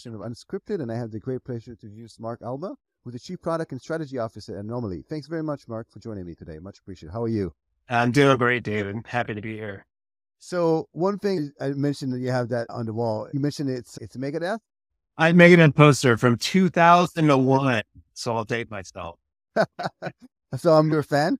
session of Unscripted, and I have the great pleasure to introduce Mark Alba, who's the Chief Product and Strategy Officer at Anomali. Thanks very much, Mark, for joining me today. Much appreciated. How are you? I'm doing great, David. Happy to be here. So one thing I mentioned that you have that on the wall. You mentioned it's it's Megadeth. I Megadeth poster from 2001, so I'll date myself. so I'm your fan.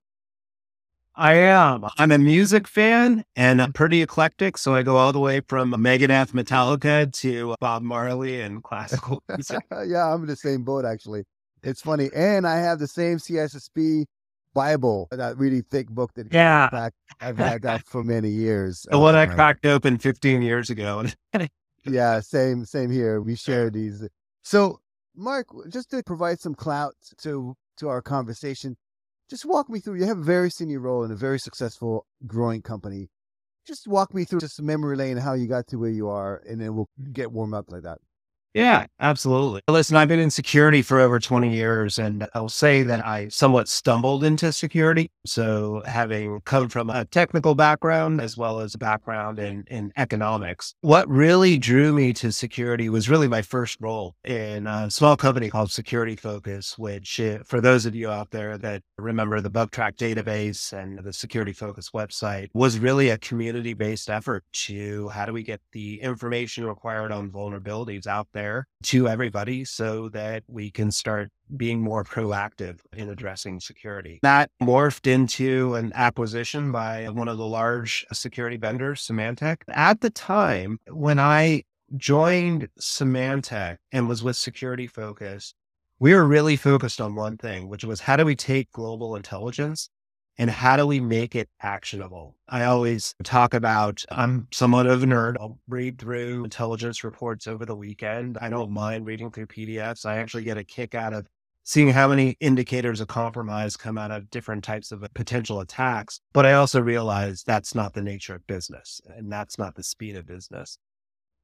I am. I'm a music fan and I'm pretty eclectic. So I go all the way from Megadeth, Metallica to Bob Marley and classical music. yeah, I'm in the same boat actually. It's funny. And I have the same CISSP Bible, that really thick book that yeah. back, I've had that for many years. The one I uh, cracked open 15 years ago. yeah, same, same here. We share these. So Mark, just to provide some clout to, to our conversation, just walk me through. You have a very senior role in a very successful growing company. Just walk me through just memory lane how you got to where you are, and then we'll get warm up like that. Yeah, absolutely. Listen, I've been in security for over 20 years, and I'll say that I somewhat stumbled into security. So, having come from a technical background as well as a background in, in economics, what really drew me to security was really my first role in a small company called Security Focus, which, uh, for those of you out there that remember the Bugtraq database and the Security Focus website, was really a community based effort to how do we get the information required on vulnerabilities out there there to everybody so that we can start being more proactive in addressing security. That morphed into an acquisition by one of the large security vendors, Symantec. At the time when I joined Symantec and was with Security Focus, we were really focused on one thing, which was how do we take global intelligence and how do we make it actionable? I always talk about I'm somewhat of a nerd. I'll read through intelligence reports over the weekend. I don't mind reading through PDFs. I actually get a kick out of seeing how many indicators of compromise come out of different types of potential attacks. But I also realize that's not the nature of business and that's not the speed of business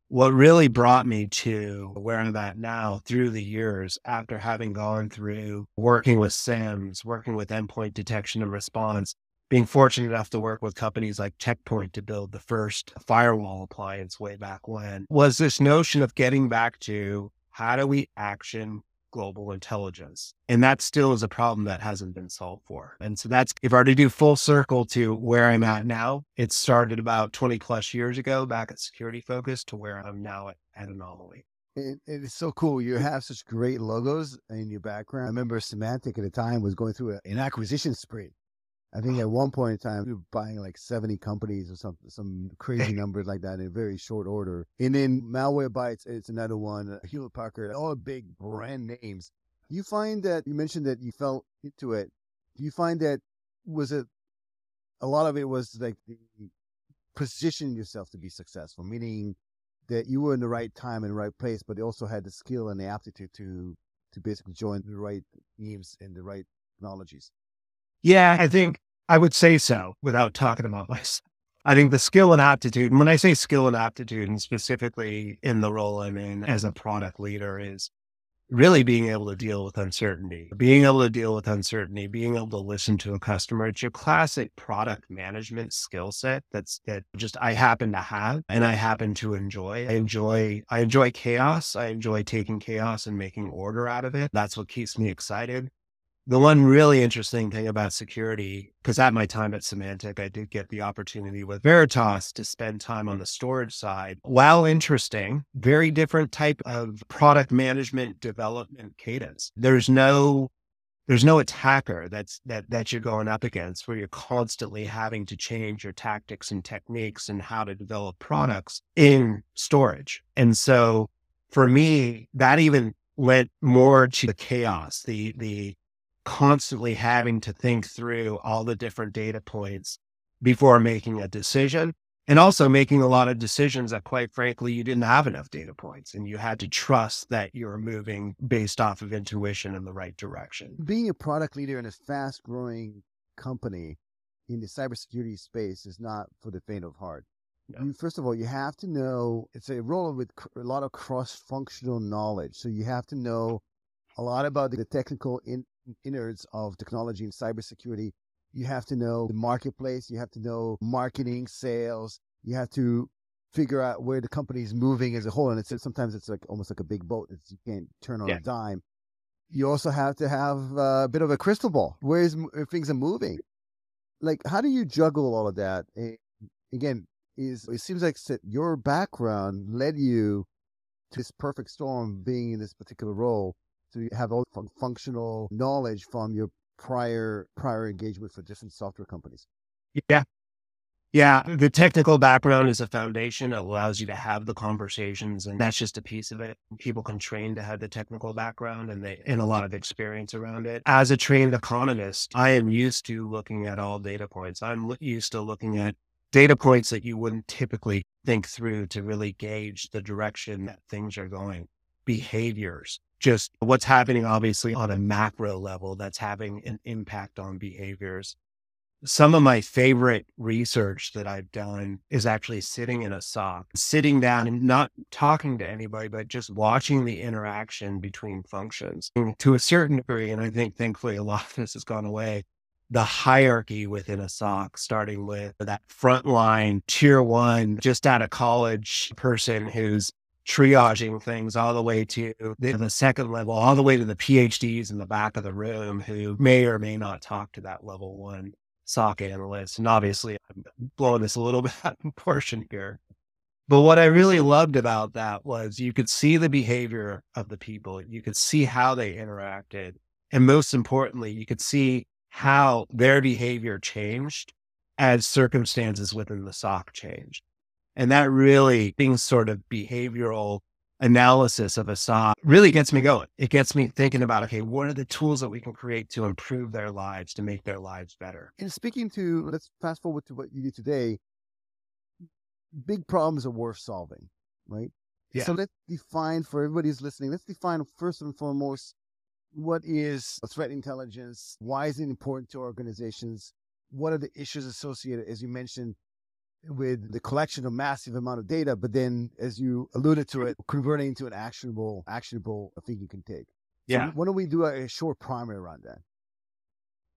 what really brought me to where I'm at now through the years after having gone through working with SIEMs, working with endpoint detection and response, being fortunate enough to work with companies like Check Point to build the first firewall appliance way back when was this notion of getting back to how do we action global intelligence. And that still is a problem that hasn't been solved for. And so that's, if I were to do full circle to where I'm at now, it started about 20 plus years ago back at Security Focus to where I'm now at, at Anomali. It, it's so cool. You have such great logos in your background. I remember Symantec at the time was going through a, an acquisition spree. I think at one point in time, we were buying like 70 companies or something, some crazy numbers like that in a very short order. And then Malwarebytes, it's another one, uh, Hewlett Packard, all big brand names. You find that you mentioned that you fell into it. Do you find that was it a lot of it was like the position yourself to be successful, meaning that you were in the right time and right place, but you also had the skill and the aptitude to to basically join the right teams and the right technologies. Yeah, I think I would say so without talking about myself. I think the skill and aptitude, and when I say skill and aptitude, and specifically in the role I'm in as a product leader, is really being able to deal with uncertainty, being able to deal with uncertainty, being able to listen to a customer. It's your classic product management skill set that's that just I happen to have and I happen to enjoy. I enjoy I enjoy chaos. I enjoy taking chaos and making order out of it. That's what keeps me excited the one really interesting thing about security, because at my time at Symantec, I did get the opportunity with Veritas to spend time on the storage side. While interesting, very different type of product management development cadence. There's no there's no attacker that's that that you're going up against where you're constantly having to change your tactics and techniques and how to develop products in storage. And so for me, that even went more to the chaos, the the constantly having to think through all the different data points before making a decision and also making a lot of decisions that quite frankly you didn't have enough data points and you had to trust that you're moving based off of intuition in the right direction. Being a product leader in a fast growing company in the cybersecurity space is not for the faint of heart. You first of all you have to know it's a role with a lot of cross functional knowledge so you have to know a lot about the technical in, innards of technology and cybersecurity. You have to know the marketplace. You have to know marketing, sales. You have to figure out where the company is moving as a whole. And it's sometimes it's like almost like a big boat. It's, you can't turn on Yeah. a dime. You also have to have uh, a bit of a crystal ball. Where is where things are moving? Like, how do you juggle all of that? Again, is it seems like your background led you to this perfect storm, being in this particular role, to have all fun- functional knowledge from your prior prior engagement for different software companies. Yeah. Yeah. The technical background is a foundation. It allows you to have the conversations, and that's just a piece of it. People can train to have the technical background and they and a lot of experience around it. As a trained economist, I am used to looking at all data points. I'm used to looking at data points that you wouldn't typically think through to really gauge the direction that things are going. Behaviors, just what's happening, obviously, on a macro level that's having an impact on behaviors some of my favorite research that I've done is actually sitting in a SOC, sitting down and not talking to anybody, but just watching the interaction between functions to a certain degree. And I think thankfully a lot of this has gone away. The hierarchy within a SOC, starting with that frontline tier one, just out of college person who's triaging things all the way to the, the second level, all the way to the PhDs in the back of the room who may or may not talk to that level one SOC analyst. And obviously, I'm blowing this a little bit out of proportion here. But what I really loved about that was you could see the behavior of the people, you could see how they interacted. And most importantly, you could see how their behavior changed as circumstances within the SOC changed. And that really being sort of behavioral analysis of a SOC really gets me going. It gets me thinking about, okay, what are the tools that we can create to improve their lives, to make their lives better? And speaking to, let's fast forward to what you do today. Big problems are worth solving, right? Yeah. So let's define for everybody who's listening, let's define first and foremost what is threat intelligence? Why is it important to organizations? What are the issues associated, as you mentioned, with the collection of massive amount of data, but then as you alluded to it, converting into an actionable, actionable thing you can take. So Yeah. why don't we do a, a short primer around that?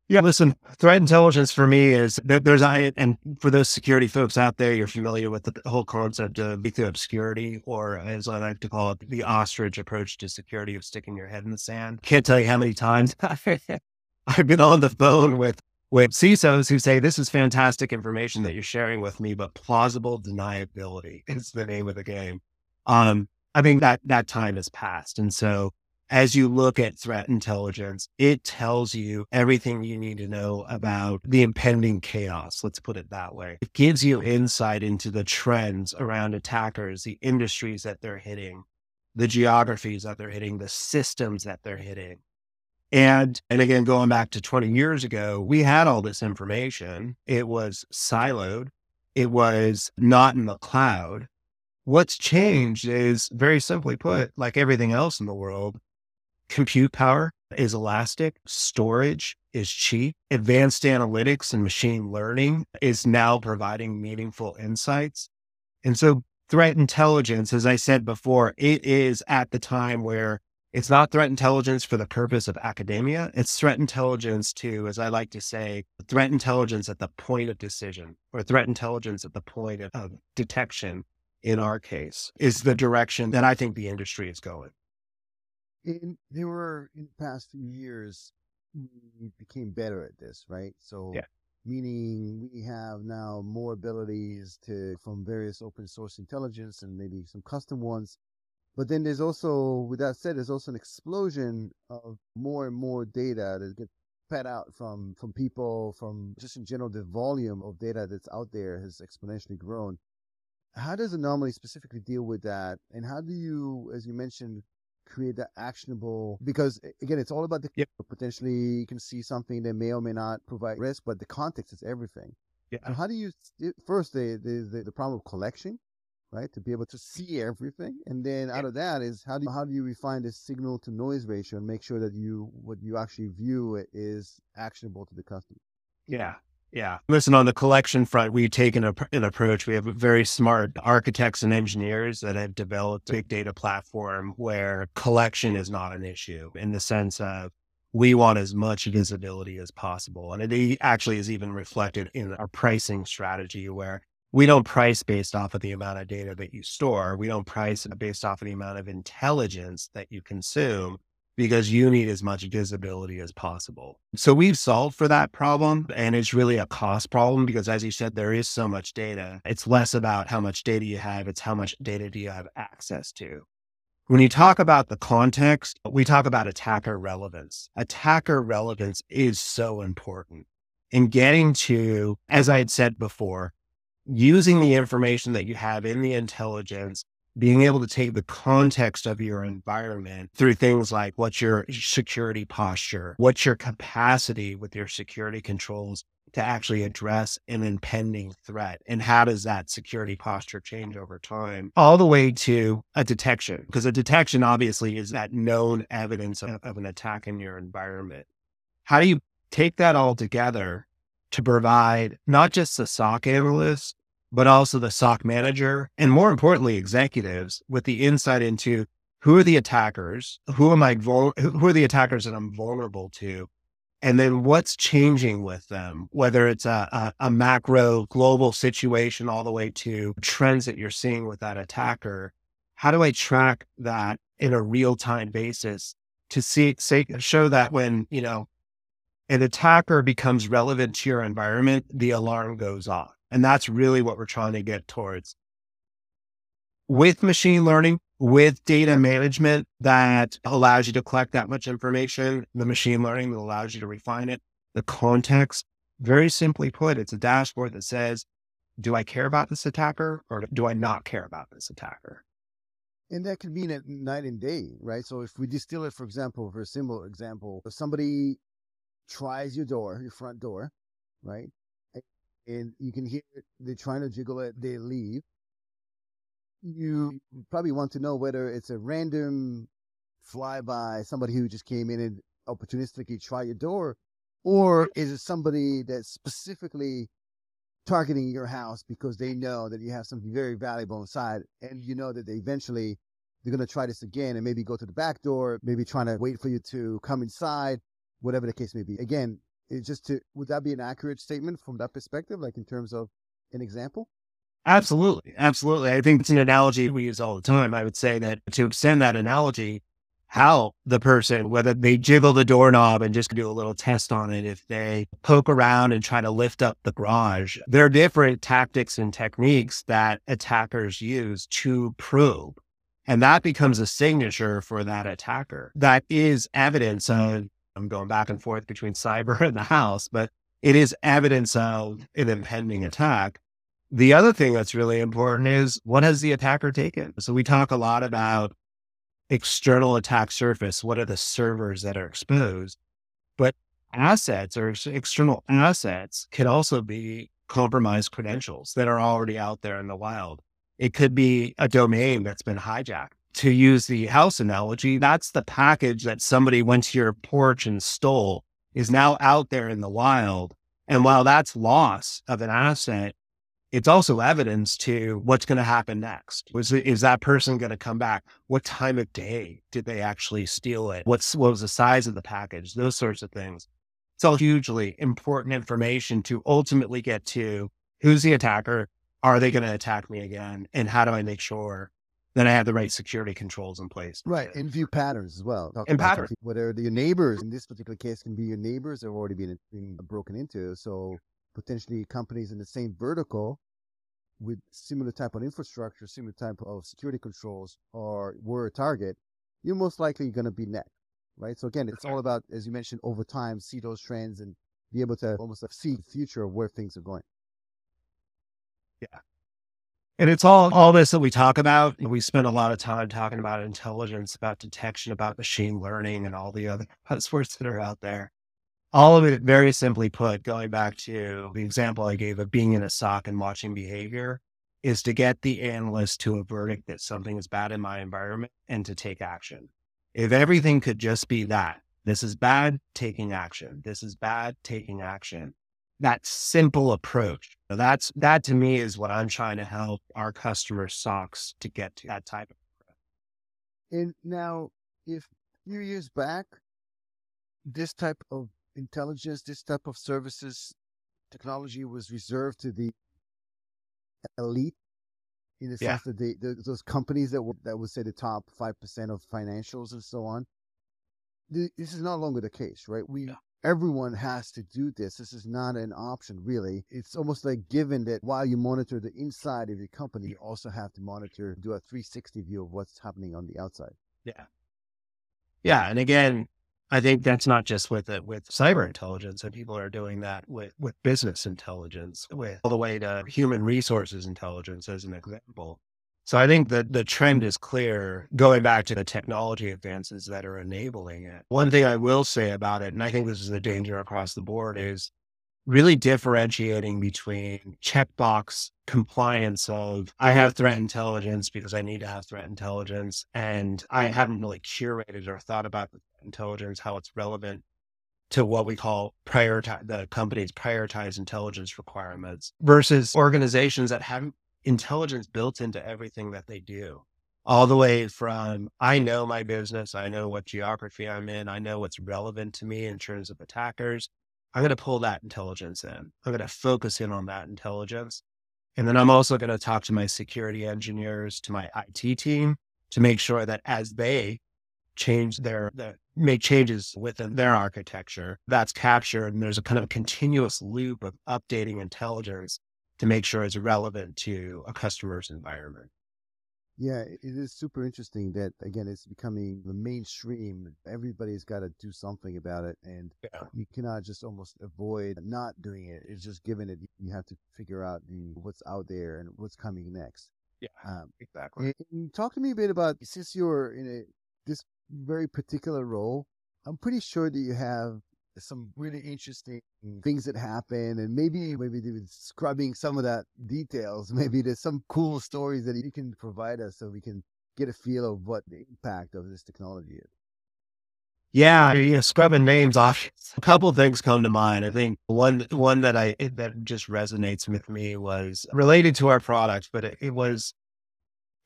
Yeah, listen, threat intelligence for me is there, there's I and for those security folks out there, you're familiar with the whole concept of be through obscurity, or as I like to call it, the ostrich approach to security of sticking your head in the sand. Can't tell you how many times I've been on the phone with with CISOs who say this is fantastic information that you're sharing with me, but plausible deniability is the name of the game. Um, I think that that time has passed, and so as you look at threat intelligence, it tells you everything you need to know about the impending chaos. Let's put it that way. It gives you insight into the trends around attackers, the industries that they're hitting, the geographies that they're hitting, the systems that they're hitting. And, and again, going back to 20 years ago, we had all this information. It was siloed. It was not in the cloud. What's changed is very simply put, like everything else in the world, compute power is elastic, storage is cheap, advanced analytics and machine learning is now providing meaningful insights. And so threat intelligence, as I said before, it is at the time where it's not threat intelligence for the purpose of academia. It's threat intelligence to, as I like to say, threat intelligence at the point of decision or threat intelligence at the point of, of detection in our case is the direction that I think the industry is going. in there were in the past few years we became better at this right so Yeah. meaning we have now more abilities to from various open source intelligence and maybe some custom ones but then there's also with that said there's also an explosion of more and more data that gets fed out from from people from just in general the volume of data that's out there has exponentially grown how does Anomali specifically deal with that and how do you as you mentioned create that actionable because again it's all about the Yep. potentially you can see something that may or may not provide risk but the context is everything so Yeah. how do you first the the the problem of collection right to be able to see everything and then out of that is how do you, how do you refine the signal to noise ratio and make sure that you what you actually view is actionable to the customer Yeah. Yeah. Listen, on the collection front, we've taken an approach. We have very smart architects and engineers that have developed a big data platform where collection is not an issue in the sense of we want as much visibility as possible. And it actually is even reflected in our pricing strategy where we don't price based off of the amount of data that you store. We don't price based off of the amount of intelligence that you consume because you need as much visibility as possible. So we've solved for that problem. And it's really a cost problem because, as you said, there is so much data. It's less about how much data you have, it's how much data do you have access to. When you talk about the context, we talk about attacker relevance. Attacker relevance is so important in getting to, as I had said before, using the information that you have in the intelligence, being able to take the context of your environment through things like what's your security posture, what's your capacity with your security controls to actually address an impending threat, and how does that security posture change over time, all the way to a detection, because a detection obviously is that known evidence of, of an attack in your environment. How do you take that all together to provide not just the SOC analyst, but also the SOC manager, and more importantly, executives with the insight into who are the attackers, who am I, who are the attackers that I'm vulnerable to, and then what's changing with them, whether it's a, a, a macro global situation all the way to trends that you're seeing with that attacker. How do I track that in a real time basis to see, say, show that when, you know, an attacker becomes relevant to your environment, the alarm goes off. And that's really what we're trying to get towards. With machine learning, with data management that allows you to collect that much information, the machine learning that allows you to refine it, the context, very simply put, it's a dashboard that says, do I care about this attacker or do I not care about this attacker? And that could mean at night and day, right? So if we distill it, for example, for a simple example, if somebody tries your door, your front door, right? And you can hear they're trying to jiggle it, they leave. You probably want to know whether it's a random flyby, somebody who just came in and opportunistically try your door, or is it somebody that's specifically targeting your house because they know that you have something very valuable inside and you know that they eventually they're going to try this again and maybe go to the back door, maybe trying to wait for you to come inside, whatever the case may be. Again, it just to would that be an accurate statement from that perspective, like in terms of an example? Absolutely, absolutely. I think it's an analogy we use all the time. I would say that to extend that analogy, how the person, whether they jiggle the doorknob and just do a little test on it, if they poke around and try to lift up the garage, there are different tactics and techniques that attackers use to probe. And that becomes a signature for that attacker. That is evidence of I'm going back and forth between cyber and the house, but it is evidence of an impending attack. The other thing that's really important is what has the attacker taken? So we talk a lot about external attack surface. What are the servers that are exposed? But assets or external assets could also be compromised credentials that are already out there in the wild. It could be a domain that's been hijacked to use the house analogy, that's the package that somebody went to your porch and stole is now out there in the wild. And while that's loss of an asset, it's also evidence to what's going to happen next. Was is that person going to come back? What time of day did they actually steal it? What's what was the size of the package? Those sorts of things. It's all hugely important information to ultimately get to who's the attacker? Are they going to attack me again? And how do I make sure then I have the right security controls in place. Right. And view patterns as well. Talk and patterns. Whether your neighbors, in this particular case, can be your neighbors have already been, been broken into. So potentially companies in the same vertical with similar type of infrastructure, similar type of security controls, or were a target, you're most likely going to be next. Right. So again, it's all about, as you mentioned, over time, see those trends and be able to almost see the future of where things are going. Yeah. And it's all all this that we talk about. We spend a lot of time talking about intelligence, about detection, about machine learning, and all the other buzzwords that are out there. All of it, very simply put, going back to the example I gave of being in a SOC and watching behavior, is to get the analyst to a verdict that something is bad in my environment and to take action. If everything could just be that, this is bad, taking action. This is bad, taking action that simple approach. That's that to me is what I'm trying to help our customer SOCs to get to that type of. And now, if a few years back, this type of intelligence, this type of services, technology was reserved to the elite in the Yeah. sense that they, the, those companies that were, that would say the top five percent of financials and so on. This is no longer the case, right? We No. Everyone has to do this. This is not an option, really. It's almost like given that while you monitor the inside of your company, you also have to monitor, do a 360 view of what's happening on the outside. Yeah. Yeah. And again, I think that's not just with it with cyber intelligence, and people are doing that with, with business intelligence, with all the way to human resources intelligence as an example. So I think that the trend is clear going back to the technology advances that are enabling it. One thing I will say about it, and I think this is a danger across the board, is really differentiating between checkbox compliance of I have threat intelligence because I need to have threat intelligence and I haven't really curated or thought about the intelligence, how it's relevant to what we call prioritize the company's prioritize intelligence requirements versus organizations that have intelligence built into everything that they do. All the way from I know my business, I know what geography I'm in, I know what's relevant to me in terms of attackers. I'm going to pull that intelligence in. I'm going to focus in on that intelligence. And then I'm also going to talk to my security engineers, to my IT team to make sure that as they change their, their make changes within their architecture, that's captured. And there's a kind of continuous loop of updating intelligence to make sure it's relevant to a customer's environment. Yeah, it is super interesting that again it's becoming the mainstream. Everybody's got to do something about it, and Yeah. you cannot just almost avoid not doing it. It's just given it, you have to figure out the, what's out there and what's coming next. Yeah, Um, exactly. talk to me a bit about since you're in a this very particular role. I'm pretty sure that you have some really interesting things that happen, and maybe maybe even scrubbing some of that details. Maybe there's some cool stories that you can provide us, so we can get a feel of what the impact of this technology is. Yeah, you know, scrubbing names off. A couple of things come to mind. I think one one that I that just resonates with me was related to our product, but it, it was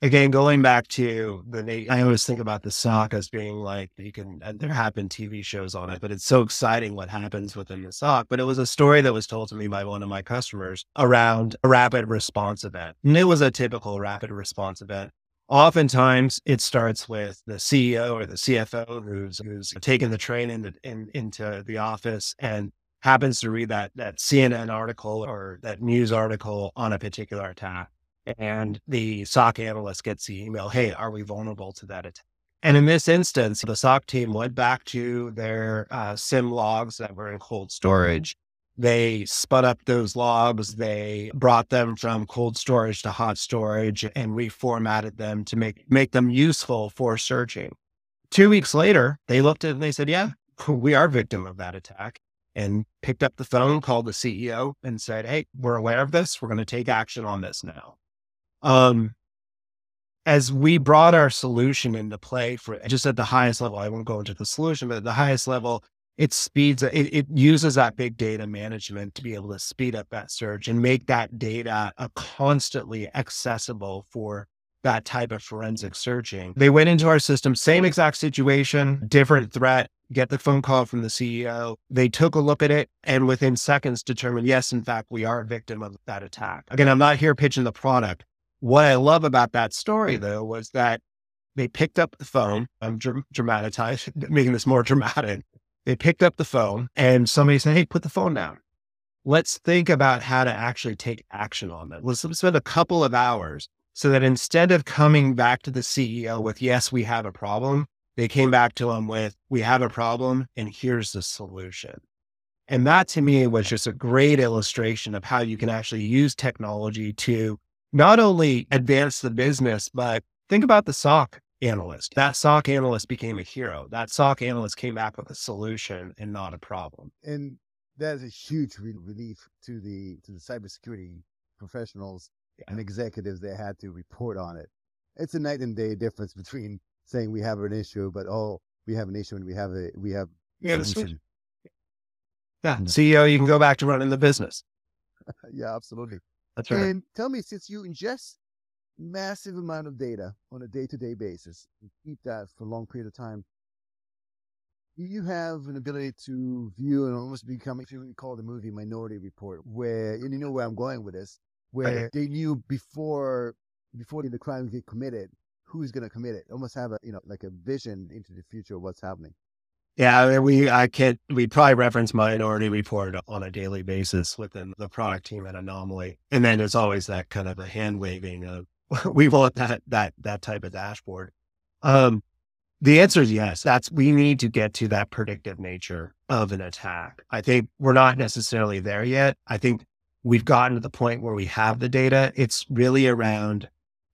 again going back to the. I always think about the SOC as being like you can. And there have been TV shows on it, but it's so exciting what happens within the SOC. But it was a story that was told to me by one of my customers around a rapid response event, and it was a typical rapid response event. Oftentimes, it starts with the CEO or the CFO who's who's taking the train into in, into the office and happens to read that that CNN article or that news article on a particular attack, and the SOC analyst gets the email, "Hey, are we vulnerable to that attack?" And in this instance, the SOC team went back to their uh, SIEM logs that were in cold storage. They spun up those logs. They brought them from cold storage to hot storage and reformatted them to make, make them useful for searching. Two weeks later, they looked at it and they said, yeah, we are victim of that attack and picked up the phone, called the CEO and said, Hey, we're aware of this. We're going to take action on this now. Um, as we brought our solution into play for just at the highest level, I won't go into the solution, but at the highest level, it speeds it, it uses that big data management to be able to speed up that search and make that data uh, constantly accessible for that type of forensic searching. They went into our system, same exact situation, different threat, get the phone call from the CEO. They took a look at it and within seconds determined, yes, in fact, we are a victim of that attack. Again, I'm not here pitching the product. What I love about that story mm. though was that they picked up the phone. I'm dr- dramatizing, making this more dramatic. They picked up the phone and somebody said, Hey, put the phone down. Let's think about how to actually take action on that. Let's spend a couple of hours so that instead of coming back to the CEO with, yes, we have a problem, they came back to him with, we have a problem and here's the solution. And that to me was just a great illustration of how you can actually use technology to not only advance the business, but think about the SOC analyst. That SOC analyst became a hero. That SOC analyst came back with a solution and not a problem. And that is a huge re- relief to the to the cybersecurity professionals and executives that had to report on it. It's a night and day difference between saying we have an issue, but oh, we have an issue and we have a we have Yeah, the solution. Yeah. CEO, you can go back to running the business. yeah, absolutely. That's right. And tell me, since you ingest massive amount of data on a day to day basis, and keep that for a long period of time, do you have an ability to view and almost become, if you call the movie Minority Report, where and you know where I'm going with this, where they knew before before the crime get committed who's going to commit it. Almost have a you know like a vision into the future of what's happening. Yeah, we I can't. We probably reference Minority Report on a daily basis within the product team at Anomali, and then there's always that kind of a hand waving of we want that that that type of dashboard. Um, the answer is yes. That's we need to get to that predictive nature of an attack. I think we're not necessarily there yet. I think we've gotten to the point where we have the data. It's really around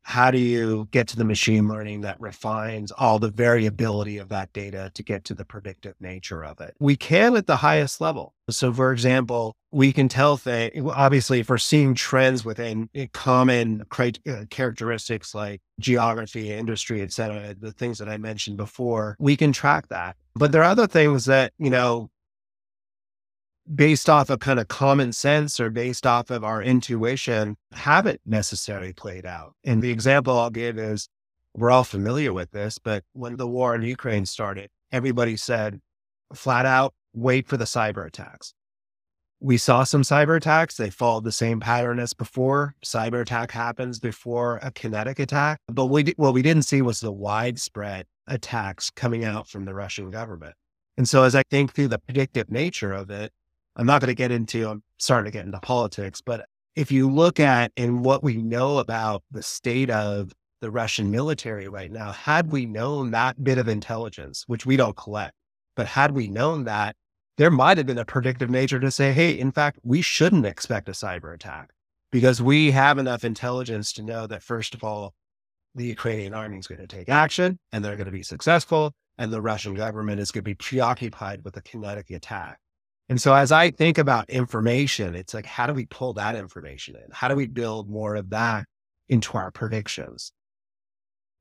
how do you get to the machine learning that refines all the variability of that data to get to the predictive nature of it? We can at the highest level. So, for example, we can tell things, obviously, if we're seeing trends within common uh, characteristics like geography, industry, et cetera, the things that I mentioned before, we can track that. But there are other things that, you know, based off of kind of common sense or based off of our intuition haven't necessarily played out. And the example I'll give is we're all familiar with this, but when the war in Ukraine started, everybody said flat out, wait for the cyber attacks. We saw some cyber attacks. They followed the same pattern as before. Cyber attack happens before a kinetic attack. But we, what we didn't see was the widespread attacks coming out from the Russian government. And so as I think through the predictive nature of it, I'm not going to get into, I'm starting to get into politics, but if you look at and what we know about the state of the Russian military right now, had we known that bit of intelligence, which we don't collect, but had we known that, there might have been a predictive nature to say, hey, in fact, we shouldn't expect a cyber attack because we have enough intelligence to know that, first of all, the Ukrainian army is going to take action and they're going to be successful, and the Russian government is going to be preoccupied with a kinetic attack. And so as I think about information, it's like, how do we pull that information in? How do we build more of that into our predictions?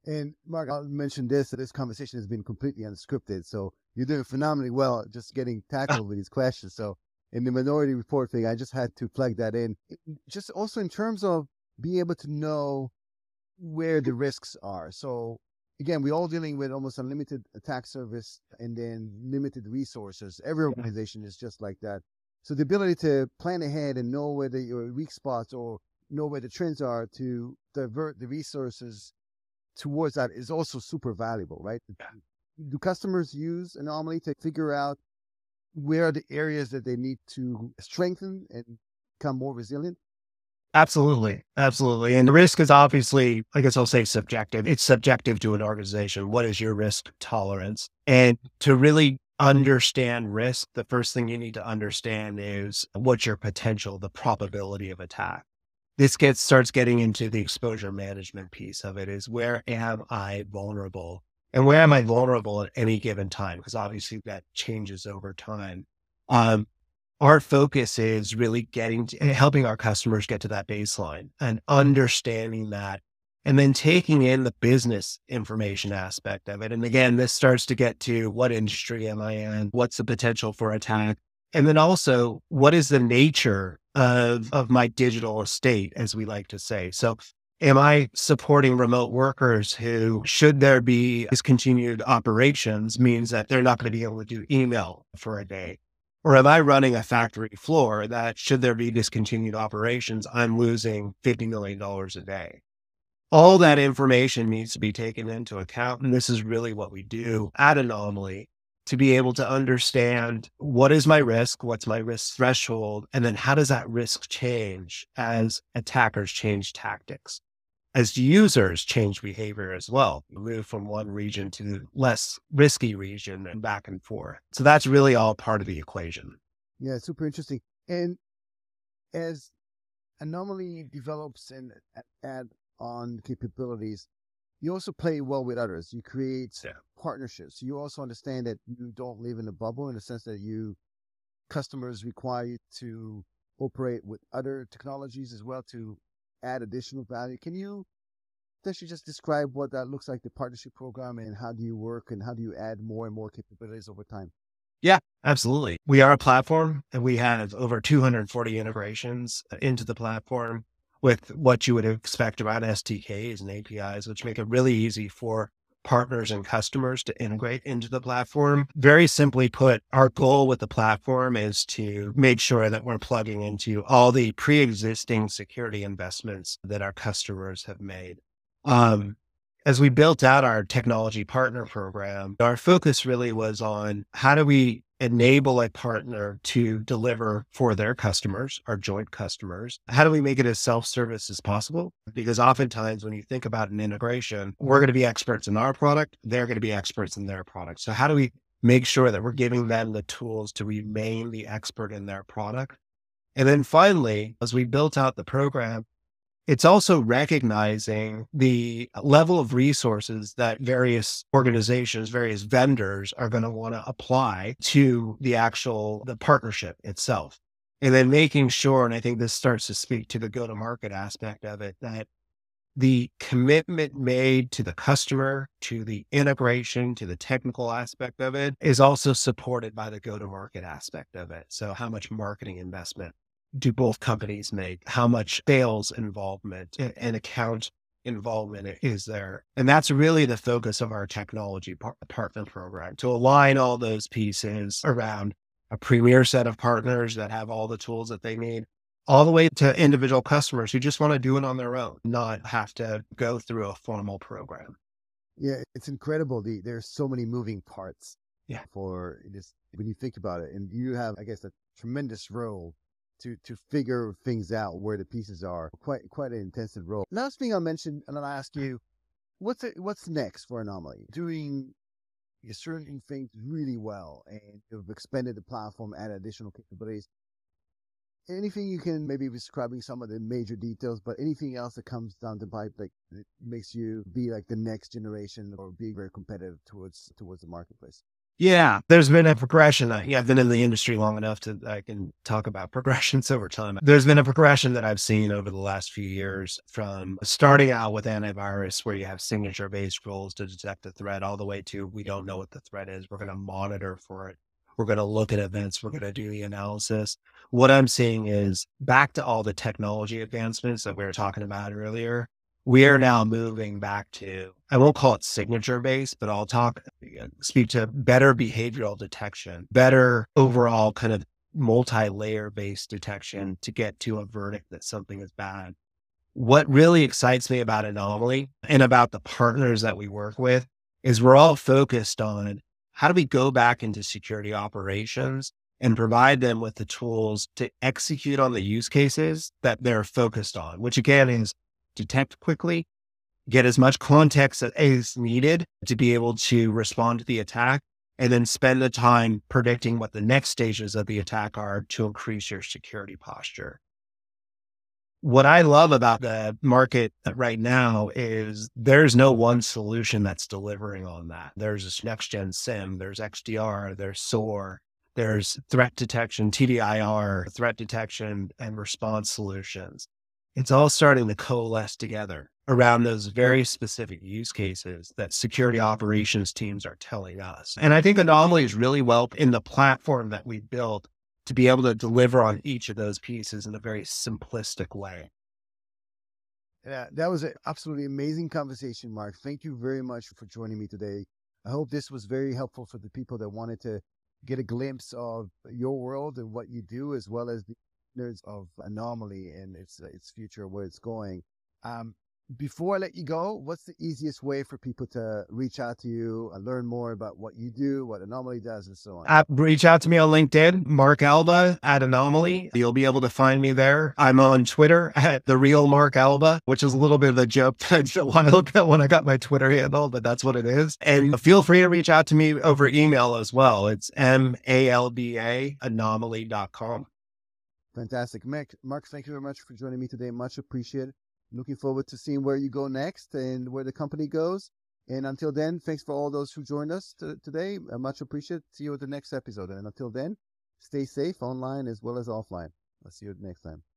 And Mark, I'll mention this. This conversation has been completely unscripted. So you're doing phenomenally well just getting tackled with these questions. So in the minority report thing, I just had to plug that in. Just also in terms of being able to know where the risks are. So again, we're all dealing with almost unlimited attack surface and then limited resources. Every organization is just like that. So the ability to plan ahead and know where the, your weak spots or know where the trends are to divert the resources towards that is also super valuable, right? Do customers use Anomali to figure out where are the areas that they need to strengthen and become more resilient? Absolutely. Absolutely. And the risk is obviously, I guess I'll say subjective. It's subjective to an organization. What is your risk tolerance? And to really understand risk, the first thing you need to understand is what's your potential, the probability of attack. This gets starts getting into the exposure management piece of it is where am I vulnerable? And where am I vulnerable at any given time? Because obviously that changes over time. Um, our focus is really getting to, eh, helping our customers get to that baseline and understanding that and then taking in the business information aspect of it. And again, this starts to get to what industry am I in? What's the potential for attack? And then also, what is the nature of, of my digital estate, as we like to say? So, am I supporting remote workers who, should there be discontinued operations, means that they're not going to be able to do email for a day? Or am I running a factory floor that should there be discontinued operations, I'm losing $50 million a day? All that information needs to be taken into account. And this is really what we do at Anomali to be able to understand what is my risk, what's my risk threshold, and then how does that risk change as attackers change tactics as users change behavior as well, move from one region to less risky region and back and forth. So that's really all part of the equation. Yeah, super interesting. And as Anomali develops and add on capabilities, you also play well with others. You create yeah. partnerships. You also understand that you don't live in a bubble in the sense that you customers require you to operate with other technologies as well to add additional value. Can you potentially just describe what that looks like, the partnership program, and how do you work and how do you add more and more capabilities over time? Yeah, absolutely. We are a platform and we have over 240 integrations uh, into the platform with what you would expect about SDKs and APIs, which make it really easy for partners and customers to integrate into the platform. Very simply put, our goal with the platform is to make sure that we're plugging into all the pre existing security investments that our customers have made. Um, as we built out our technology partner program, our focus really was on how do we enable a partner to deliver for their customers, our joint customers? How do we make it as self service as possible? Because oftentimes when you think about an integration, we're going to be experts in our product, they're going to be experts in their product. So, how do we make sure that we're giving them the tools to remain the expert in their product? And then finally, as we built out the program, it's also recognizing the level of resources that various organizations, various vendors are going to want to apply to the actual the partnership itself. And then making sure, and I think this starts to speak to the go to market aspect of it, that the commitment made to the customer, to the integration, to the technical aspect of it is also supported by the go to market aspect of it. So, how much marketing investment do both companies make? How much sales involvement and account involvement is there? And that's really the focus of our technology partner program to align all those pieces around a premier set of partners that have all the tools that they need, all the way to individual customers who just want to do it on their own, not have to go through a formal program. Yeah, it's incredible. The there's so many moving parts. Yeah. For this, when you think about it, and you have, I guess, a tremendous role to to figure things out where the pieces are. Quite quite an intensive role. Last thing I'll mention, and I'll ask you, what's it, what's next for Anomali? Doing certain things really well, and you've expanded the platform, added additional capabilities. Anything you can maybe describing some of the major details, but anything else that comes down the pipe that makes you be like the next generation or being very competitive towards towards the marketplace. Yeah, there's been a progression. Uh, yeah, I've been in the industry long enough to I can talk about progressions over time. There's been a progression that I've seen over the last few years from starting out with antivirus, where you have signature based rules to detect a threat, all the way to we don't know what the threat is. We're going to monitor for it. We're going to look at events. We're going to do the analysis. What I'm seeing is back to all the technology advancements that we were talking about earlier we are now moving back to, I won't call it signature based, but I'll talk, uh, speak to better behavioral detection, better overall kind of multi layer based detection to get to a verdict that something is bad. What really excites me about Anomali and about the partners that we work with is we're all focused on how do we go back into security operations and provide them with the tools to execute on the use cases that they're focused on, which again is detect quickly, get as much context as needed to be able to respond to the attack, and then spend the time predicting what the next stages of the attack are to increase your security posture. What I love about the market right now is there's no one solution that's delivering on that. There's this next gen SIEM, there's XDR, there's SOAR, there's threat detection, TDIR, threat detection and response solutions it's all starting to coalesce together around those very specific use cases that security operations teams are telling us. And I think Anomali is really well in the platform that we built to be able to deliver on each of those pieces in a very simplistic way. Yeah, that was an absolutely amazing conversation, Mark. Thank you very much for joining me today. I hope this was very helpful for the people that wanted to get a glimpse of your world and what you do, as well as the nerds of Anomali and its its future, where it's going. Um, before I let you go, what's the easiest way for people to reach out to you and learn more about what you do, what Anomali does, and so on? Uh, reach out to me on LinkedIn, Mark Alba at Anomali. You'll be able to find me there. I'm on Twitter at the real Mark Alba, which is a little bit of a joke a while ago when I got my Twitter handle, but that's what it is. And feel free to reach out to me over email as well. It's M A L B A anomali.com. Fantastic. Mark, Mark, thank you very much for joining me today. Much appreciated. Looking forward to seeing where you go next and where the company goes. And until then, thanks for all those who joined us t- today. I much appreciate. See you at the next episode. And until then, stay safe online as well as offline. I'll see you next time.